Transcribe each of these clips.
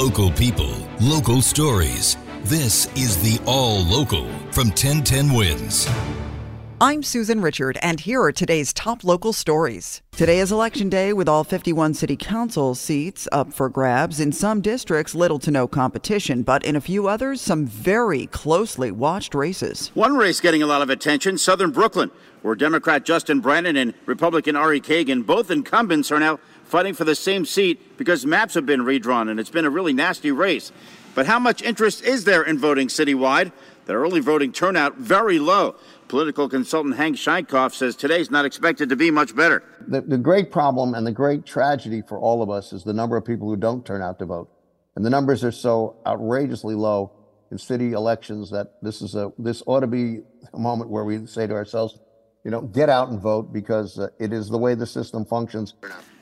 Local people, local stories. This is the All Local from 1010 Wins. I'm Susan Richard, and here are today's top local stories. Today is Election Day with all 51 city council seats up for grabs. In some districts, little to no competition, but in a few others, some very closely watched races. One race getting a lot of attention Southern Brooklyn, where Democrat Justin Brannan and Republican Ari Kagan, both incumbents, are now fighting for the same seat because maps have been redrawn and it's been a really nasty race. But how much interest is there in voting citywide? The early voting turnout very low. Political consultant Hank Sheinkopf says today's not expected to be much better. The, the great problem and the great tragedy for all of us is the number of people who don't turn out to vote. And the numbers are so outrageously low in city elections that this is a this ought to be a moment where we say to ourselves, you know, get out and vote because uh, it is the way the system functions.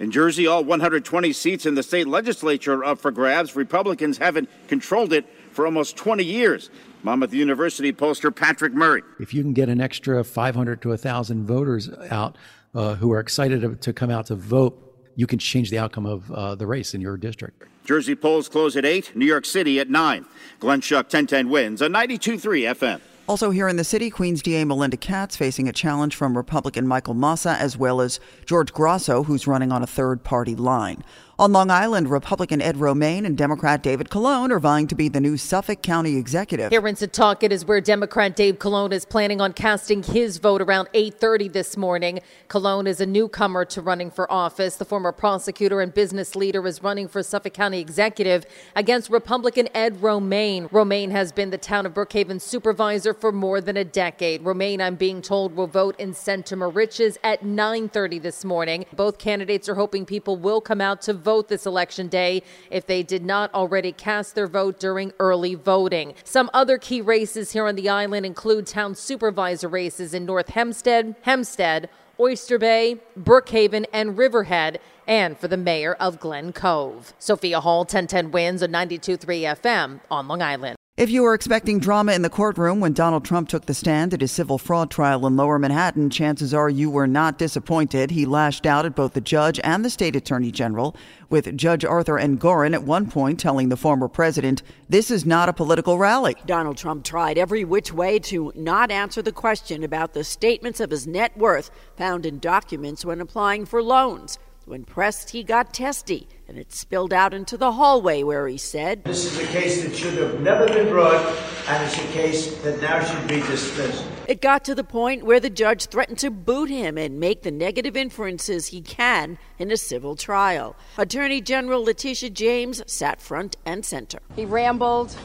In Jersey, all 120 seats in the state legislature are up for grabs. Republicans haven't controlled it for almost 20 years. Monmouth University pollster Patrick Murray. If you can get an extra 500 to 1,000 voters out uh, who are excited to, come out to vote, you can change the outcome of uh, the race in your district. Jersey polls close at 8, New York City at 9. Glenn Schuck, 1010 wins on 92.3 FM. Also here in the city, Queens DA Melinda Katz facing a challenge from Republican Michael Mossa as well as George Grasso, who's running on a third party line. On Long Island, Republican Ed Romaine and Democrat David Calone are vying to be the new Suffolk County executive. Here in Setauket is where Democrat Dave Calone is planning on casting his vote around 8:30 this morning. Calone is a newcomer to running for office. The former prosecutor and business leader is running for Suffolk County executive against Republican Ed Romaine. Romaine has been the town of Brookhaven supervisor for more than a decade. Romaine, I'm being told, will vote in Moriches at 9:30 this morning. Both candidates are hoping people will come out to vote this election day if they did not already cast their vote during early voting. Some other key races here on the island include town supervisor races in North Hempstead, Hempstead, Oyster Bay, Brookhaven, and Riverhead, and for the mayor of Glen Cove. Sophia Hall, 1010 wins on 92.3 FM on Long Island. If you were expecting drama in the courtroom when Donald Trump took the stand at his civil fraud trial in lower Manhattan, chances are you were not disappointed. He lashed out at both the judge and the state attorney general, with Judge Arthur Engoron at one point telling the former president, This is not a political rally. Donald Trump tried every which way to not answer the question about the statements of his net worth found in documents when applying for loans. When pressed, he got testy, and it spilled out into the hallway where he said, This is a case that should have never been brought, and it's a case that now should be dismissed. It got to the point where the judge threatened to boot him and make the negative inferences he can in a civil trial. Attorney General Letitia James sat front and center. He rambled,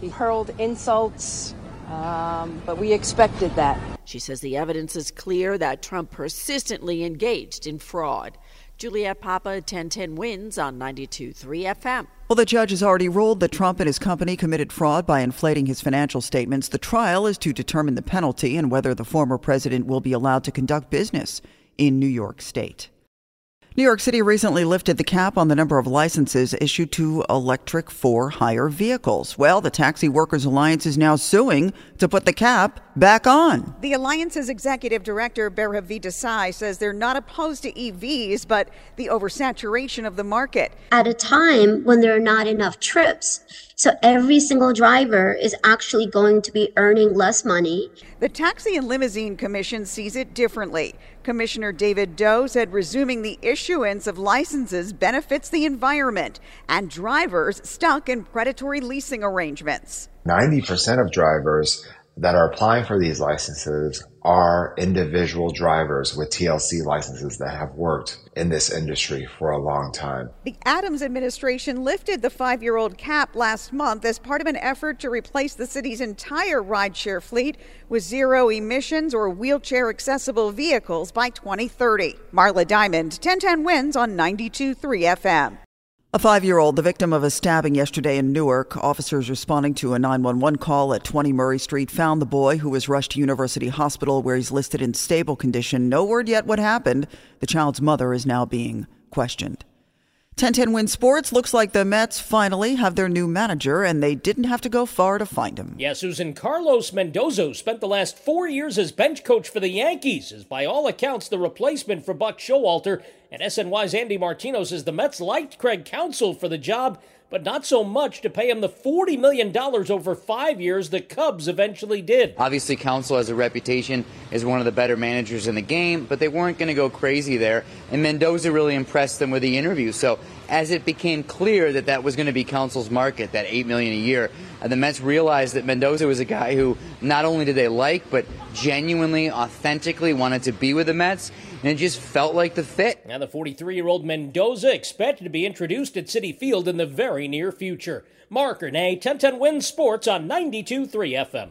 he hurled insults. Um, but we expected that. She says the evidence is clear that Trump persistently engaged in fraud. Juliet Papa, 1010 wins on 92.3 FM. Well, the judge has already ruled that Trump and his company committed fraud by inflating his financial statements. The trial is to determine the penalty and whether the former president will be allowed to conduct business in New York State. New York City recently lifted the cap on the number of licenses issued to electric for hire vehicles. Well, the Taxi Workers Alliance is now suing to put the cap back on. The Alliance's executive director, Bhairavi Desai, says they're not opposed to EVs, but the oversaturation of the market. At a time when there are not enough trips, so every single driver is actually going to be earning less money. The Taxi and Limousine Commission sees it differently. Commissioner David Do said resuming the issuance of licenses benefits the environment and drivers stuck in predatory leasing arrangements. 90% of drivers that are applying for these licenses are individual drivers with TLC licenses that have worked in this industry for a long time. The Adams administration lifted the five year old cap last month as part of an effort to replace the city's entire rideshare fleet with zero emissions or wheelchair accessible vehicles by 2030. Marla Diamond, 1010 wins on 92.3 FM. A five year old, the victim of a stabbing yesterday in Newark. Officers responding to a 911 call at 20 Murray Street found the boy who was rushed to University Hospital where he's listed in stable condition. No word yet what happened. The child's mother is now being questioned. 1010 Win Sports looks like the Mets finally have their new manager, and they didn't have to go far to find him. Yeah, Susan Carlos Mendoza spent the last four years as bench coach for the Yankees, is by all accounts the replacement for Buck Showalter. And SNY's Andy Martino says the Mets liked Craig Counsell for the job, but not so much to pay him the $40 million over five years the Cubs eventually did. Obviously, Counsell has a reputation as one of the better managers in the game, but they weren't going to go crazy there. And Mendoza really impressed them with the interview. So as it became clear that that was going to be Counsell's market, that 8 million a year, uh, the Mets realized that Mendoza was a guy who not only did they like, but genuinely, authentically wanted to be with the Mets and it just felt like the fit. Now, the 43 year old Mendoza expected to be introduced at Citi Field in the very near future. Mark Renee, 1010 Wins Sports on 92.3 FM.